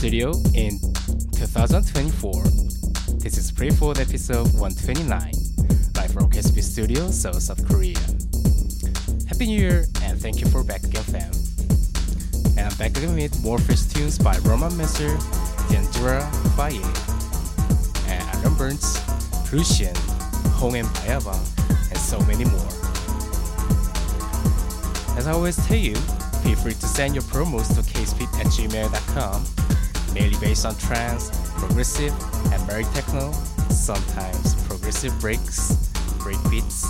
studio in 2024. This is pre-fold episode 129, live from KSP Studio, Seoul, South Korea. Happy New Year and thank you for back again, fam. And I'm back again with more fresh tunes by Roman Messer, Diandra Faye, and Aaron Burns, Prussian, Hong and Bayabang, and so many more. As I always tell you, feel free to send your promos to casepeat at gmail.com, mainly based on trance, progressive, and very techno, sometimes progressive breaks, break beats,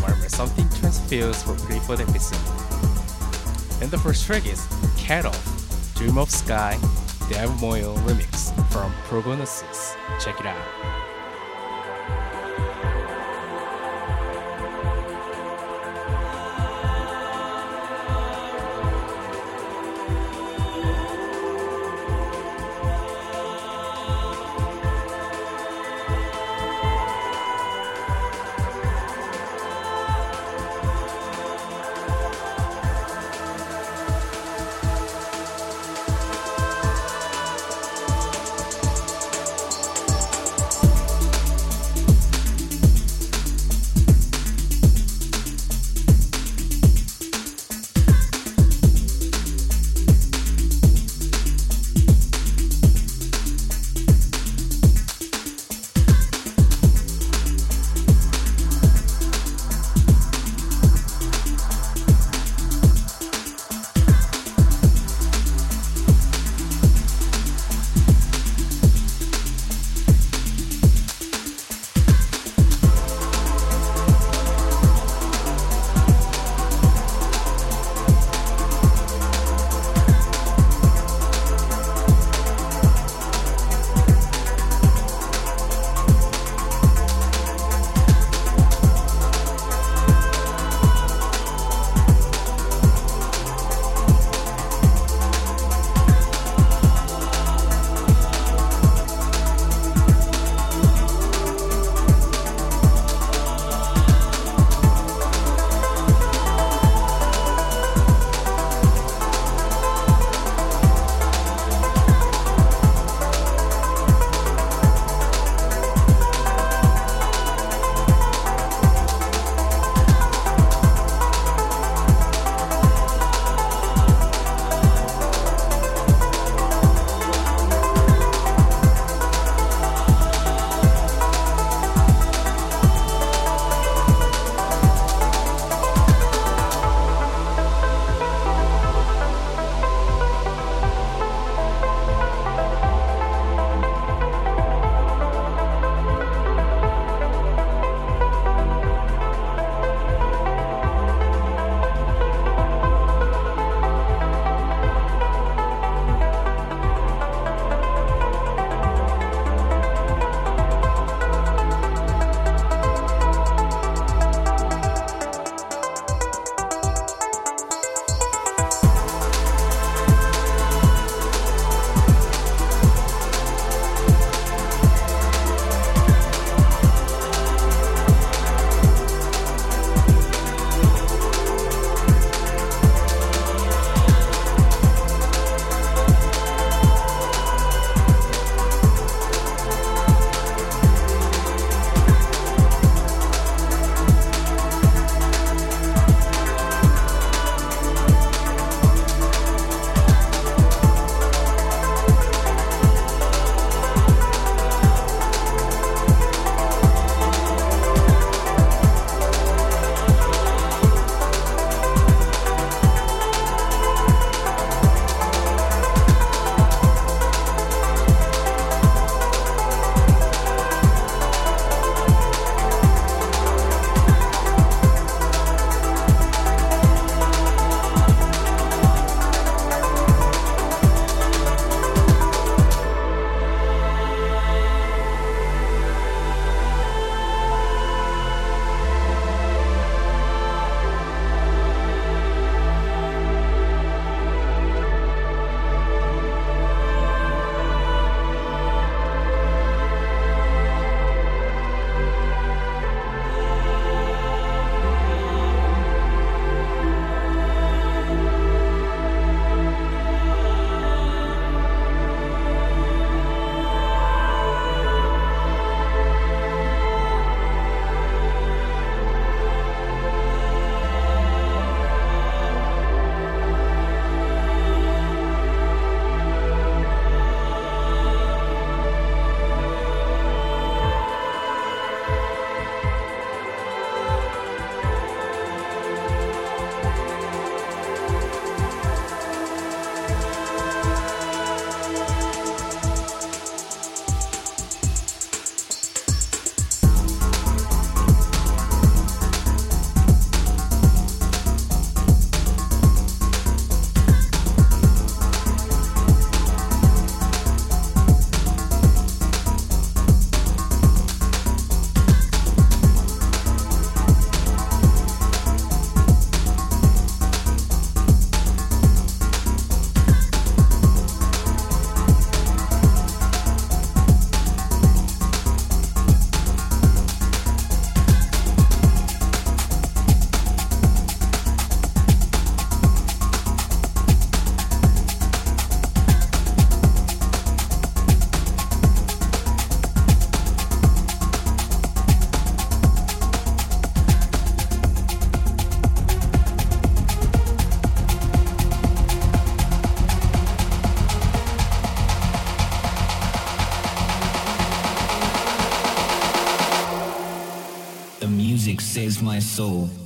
wherever something trance feels for the episode. And the first track is Off, Dream of Sky, Dave Moyle remix from Prognosis. Check it out. My soul.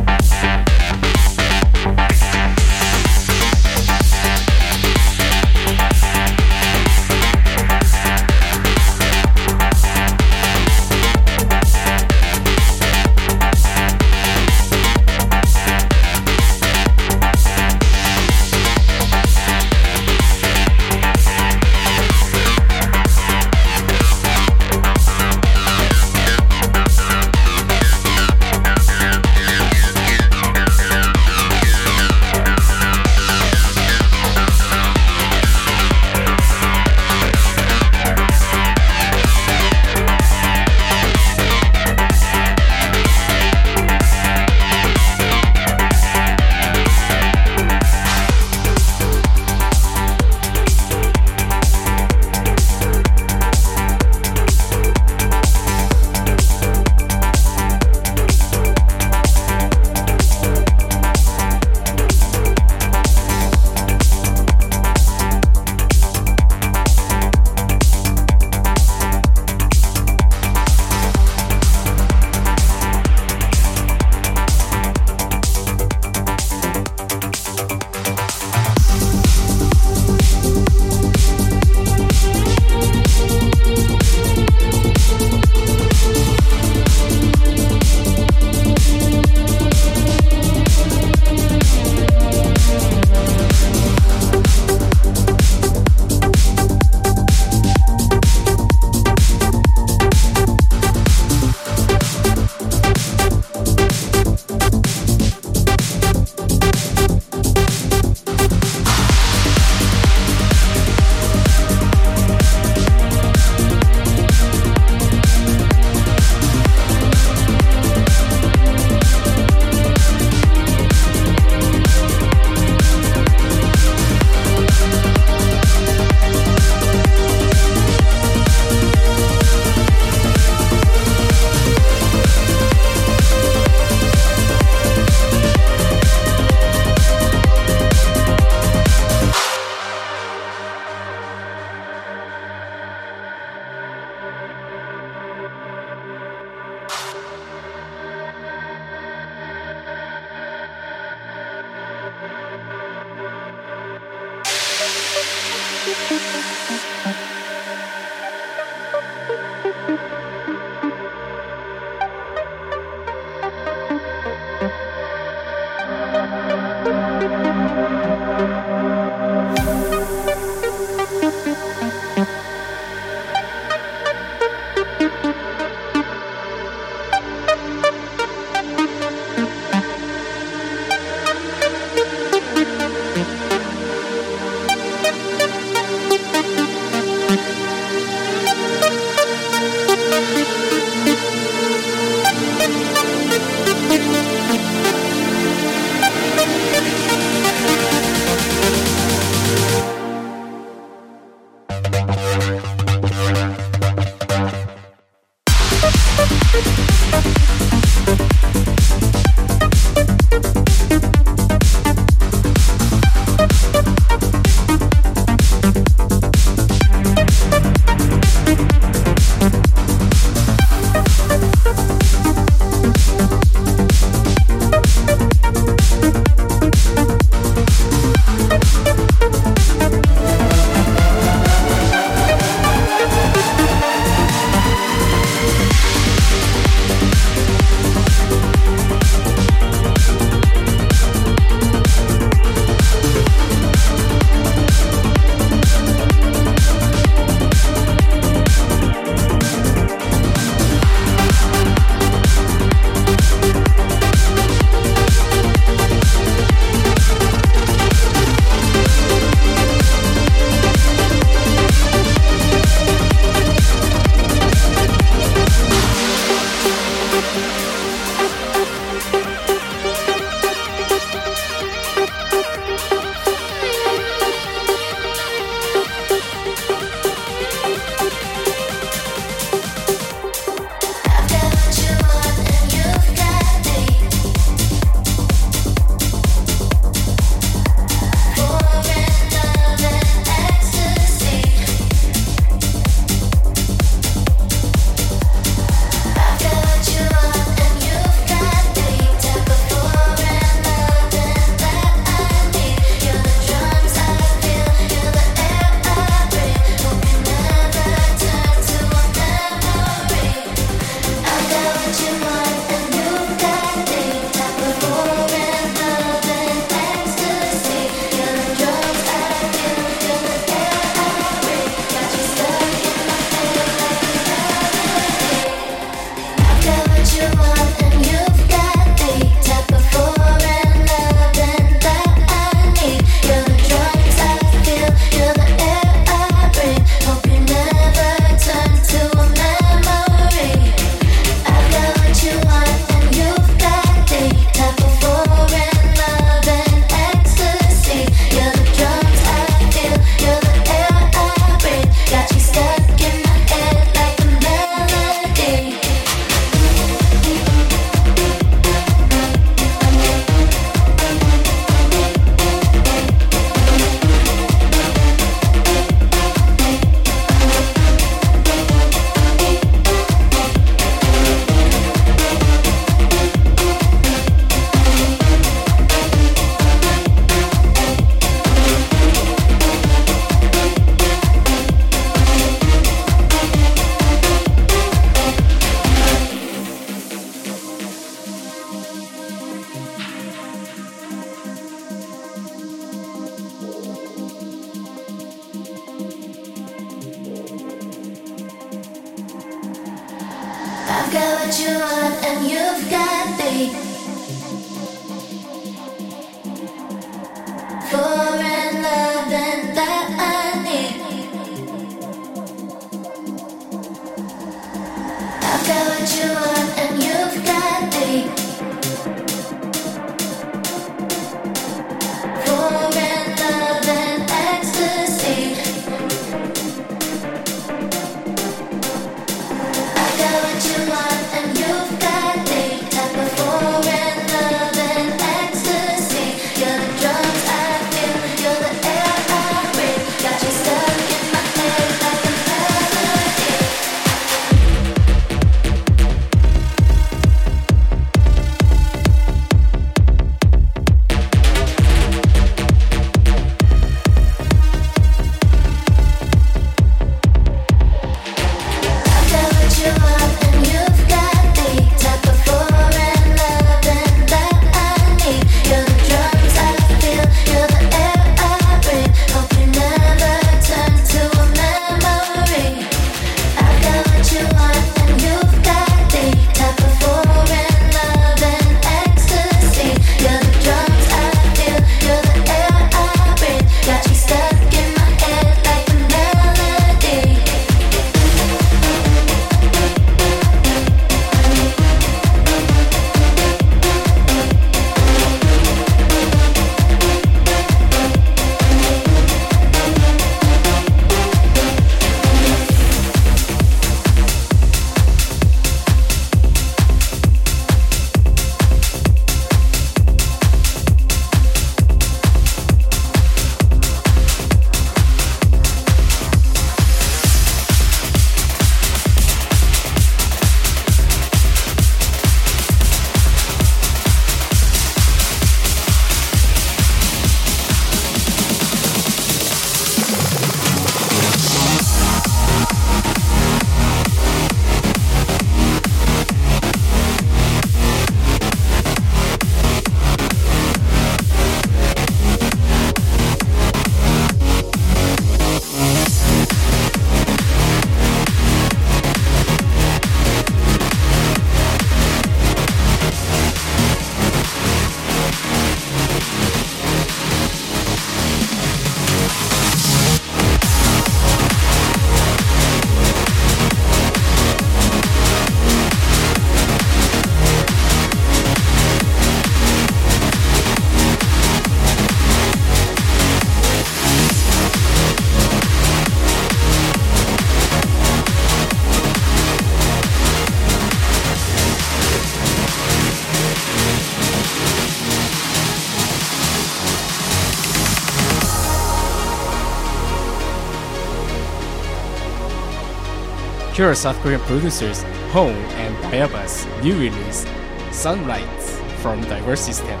Here are South Korean producers Hong and Bayaba's new release, Sunlight from Diverse System.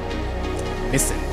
Listen.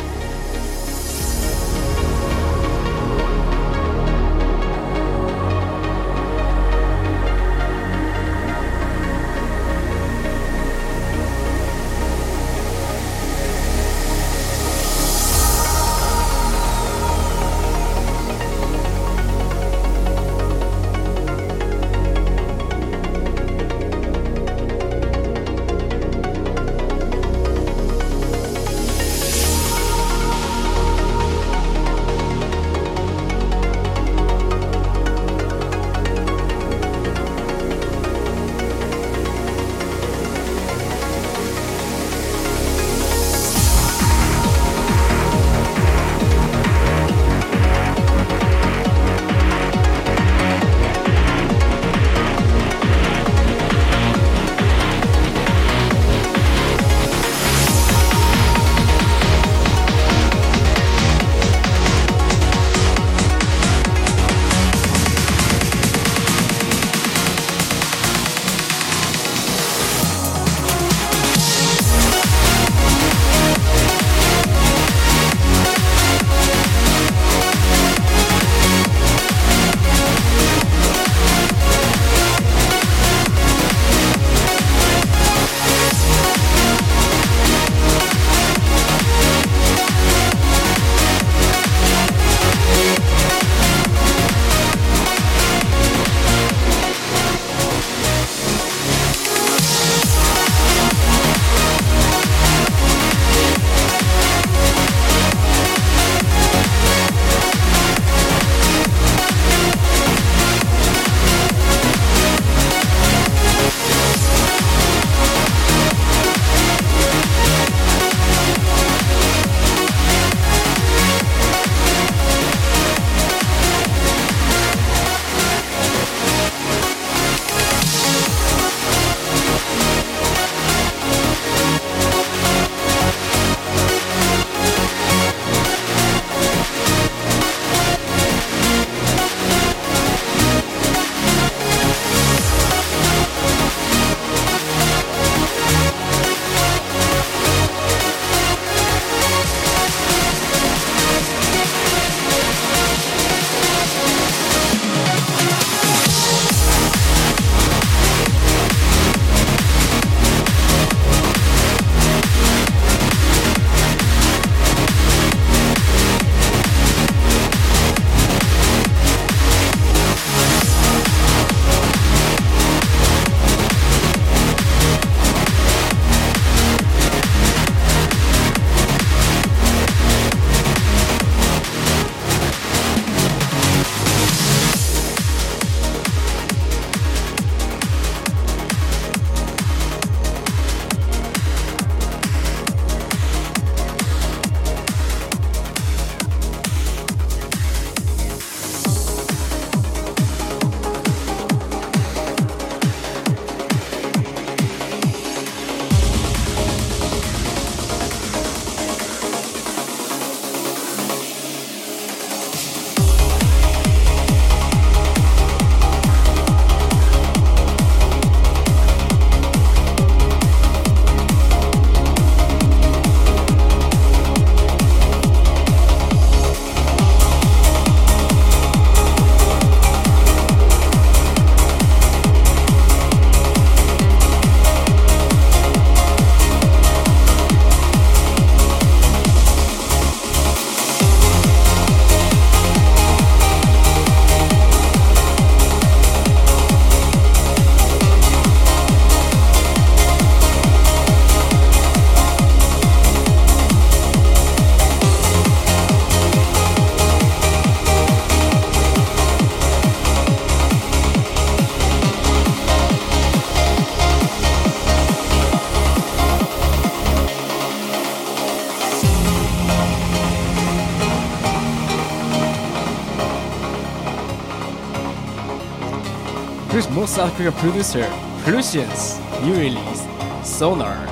South Korean producer Plutian's new release, Sonar,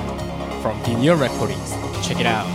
from DINURE Recordings. Check it out.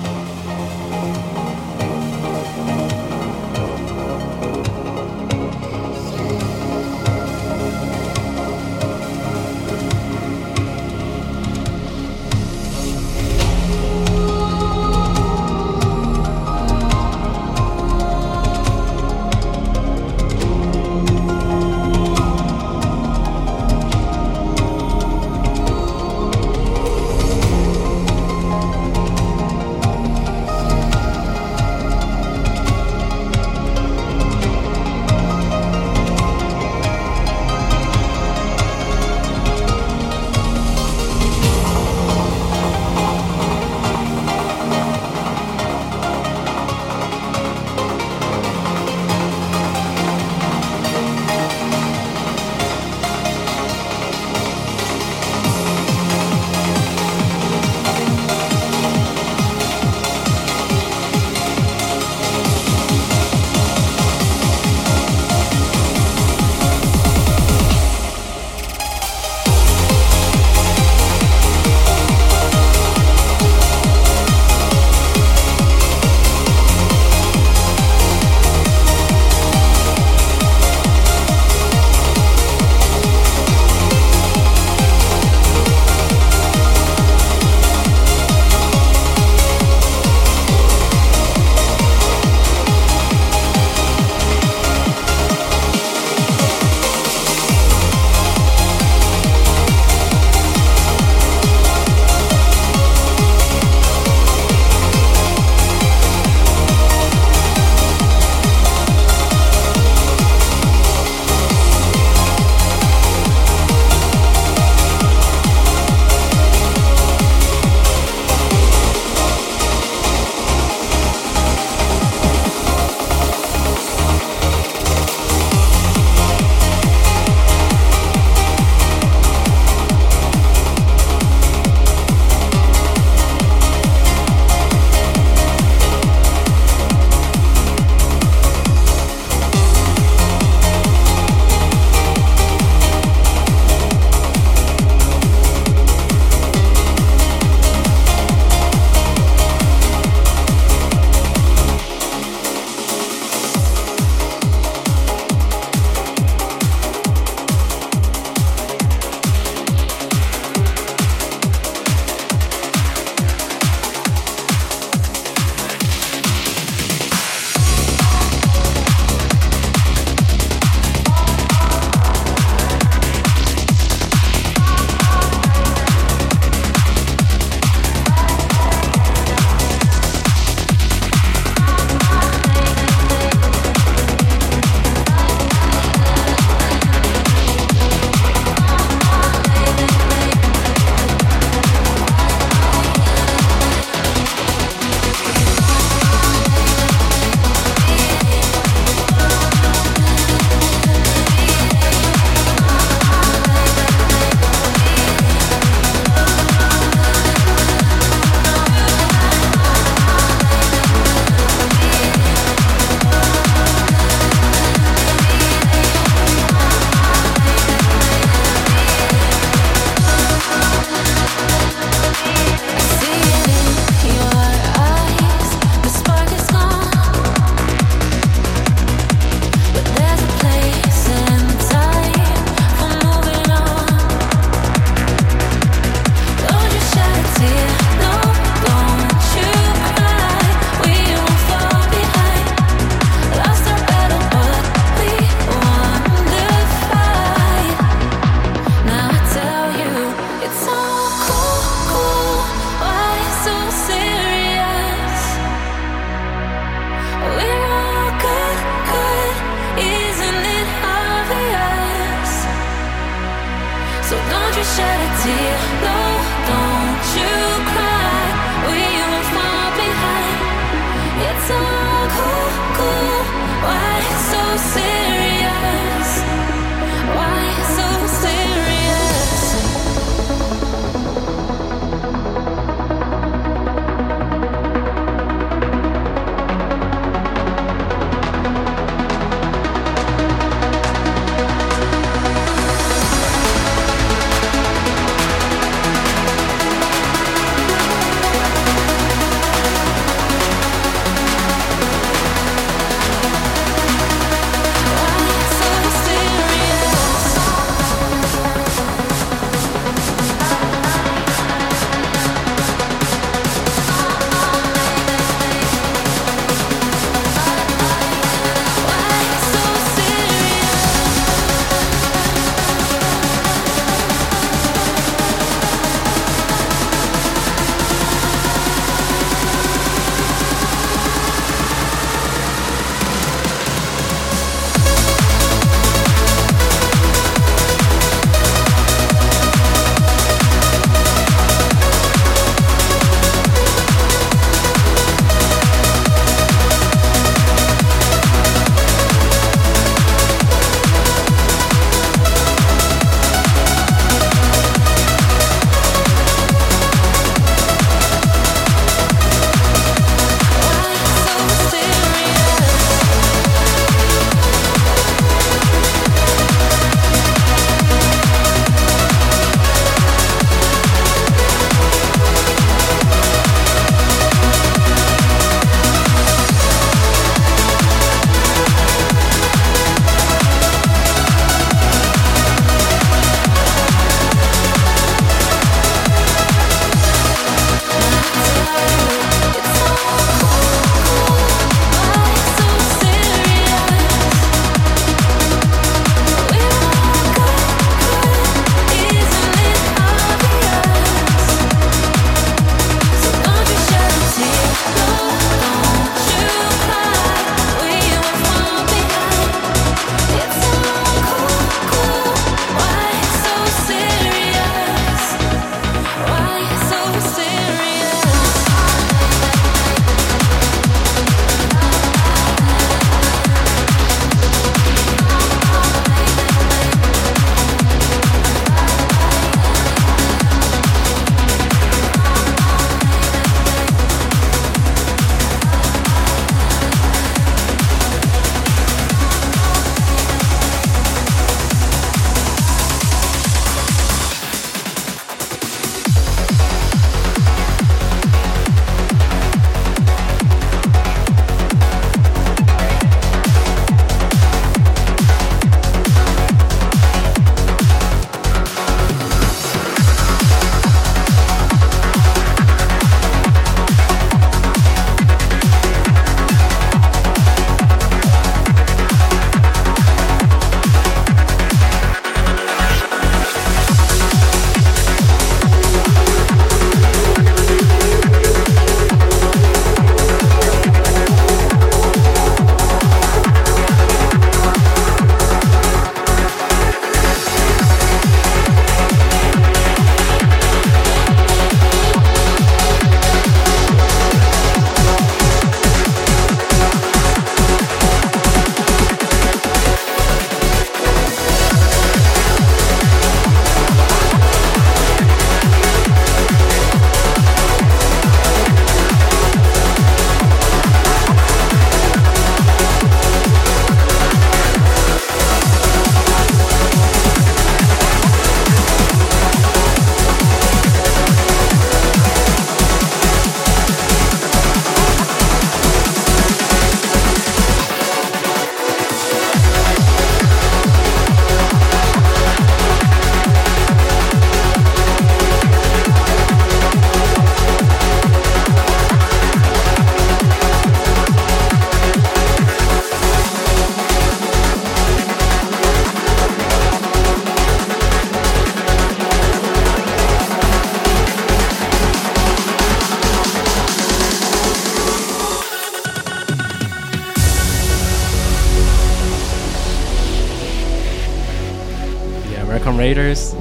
Raiders.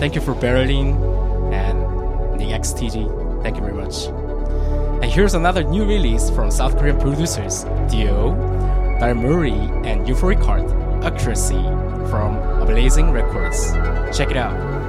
Thank you for Berlin and Nick XTG. Thank you very much. And here's another new release from South Korean producers Dio, Murray, and Euphoric Heart, Accuracy from Ablazing Records. Check it out.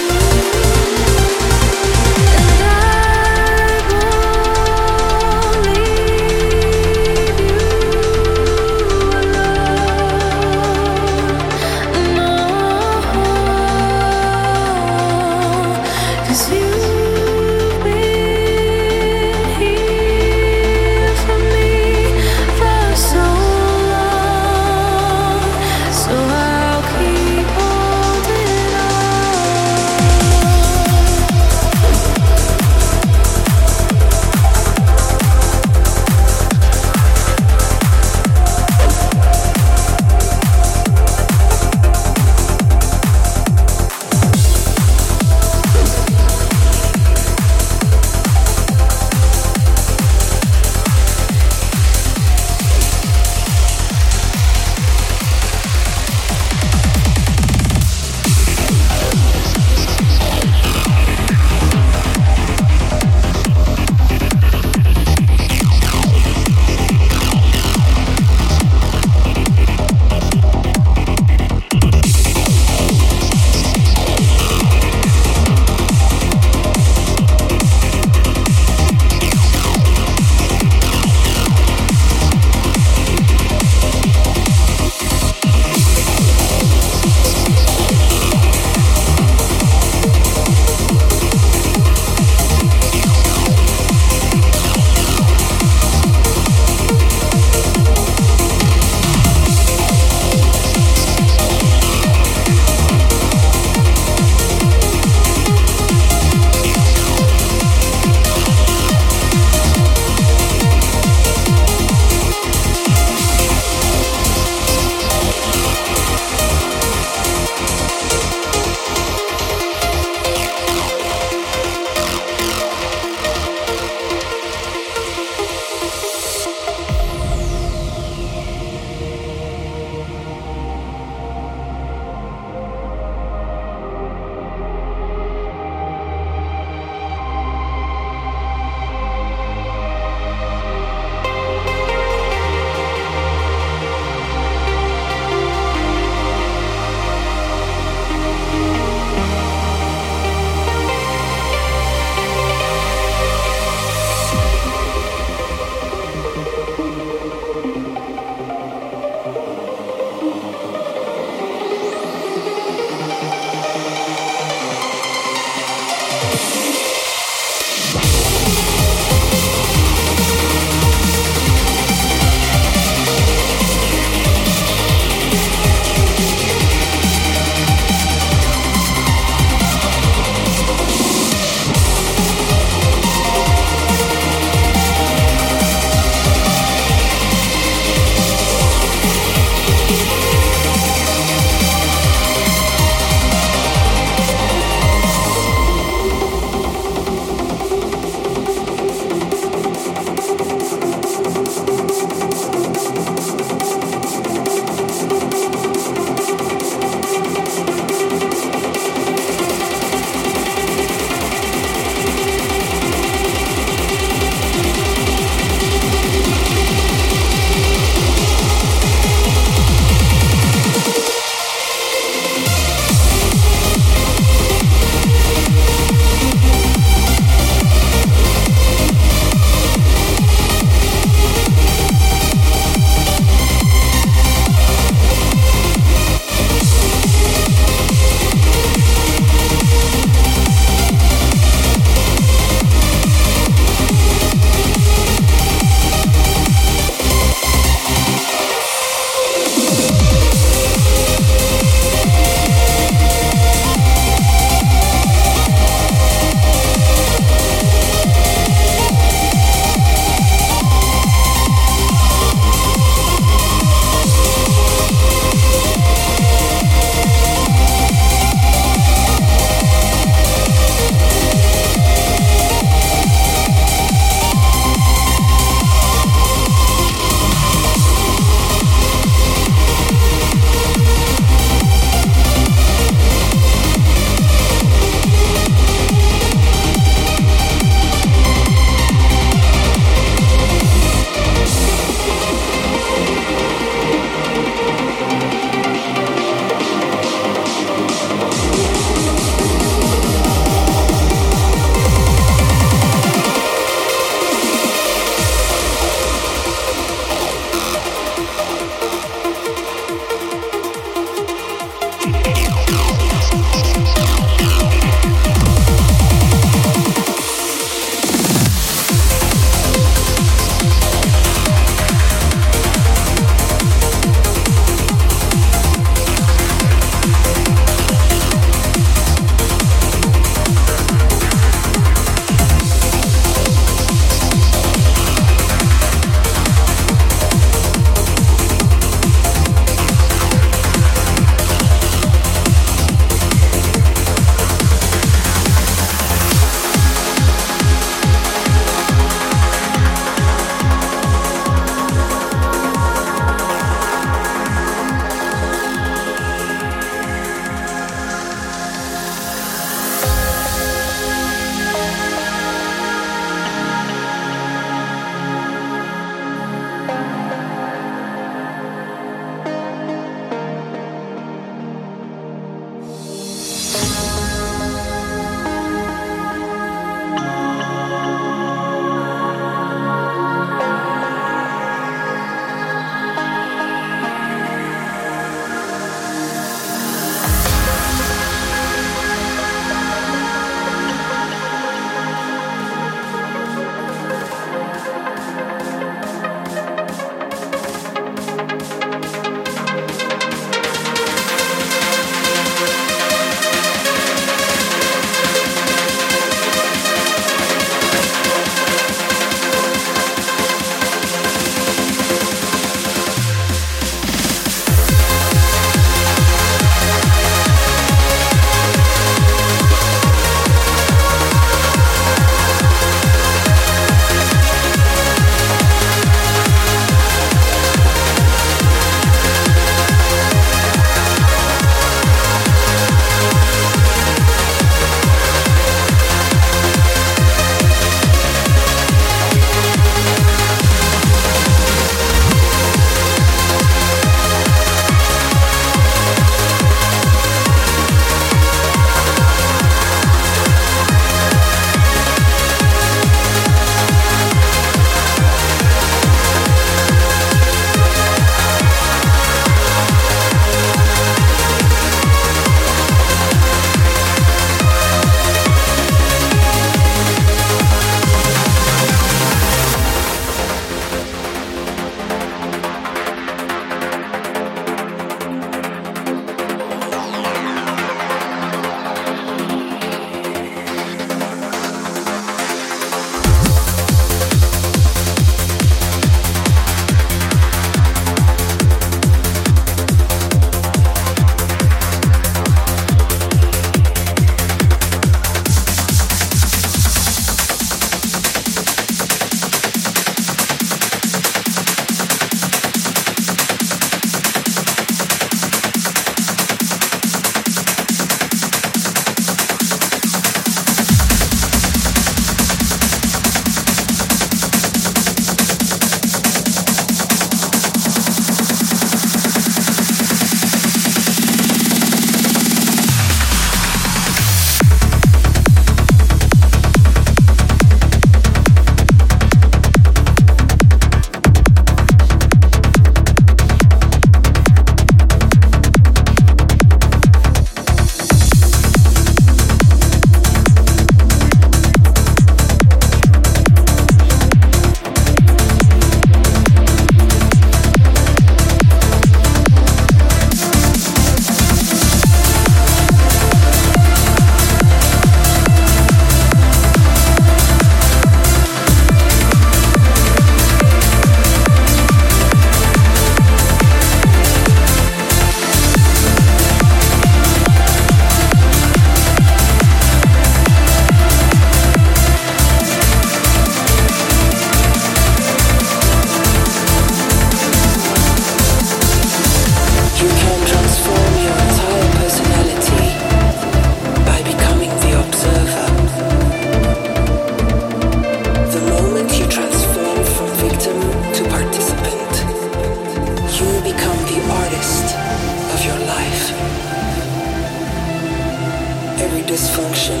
Every dysfunction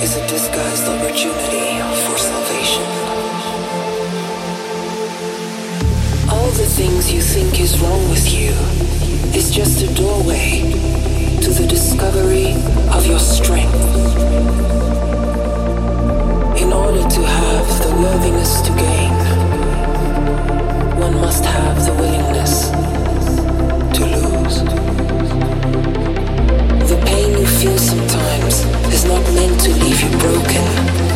is a disguised opportunity for salvation. All the things you think is wrong with you is just a doorway to the discovery of your strength. In order to have the worthiness to gain, one must have the willingness to lose. Feel sometimes is not meant to leave you broken.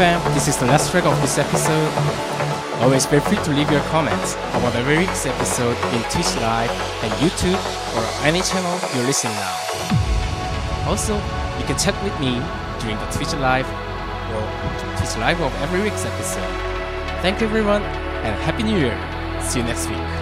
This is the last track of this episode. Always feel free to leave your comments about the lyrics episode in Twitch Live and YouTube or any channel you're listening now. Also, you can chat with me during the Twitch Live or Twitch Live of every week's episode. Thank you everyone and Happy New Year! See you next week.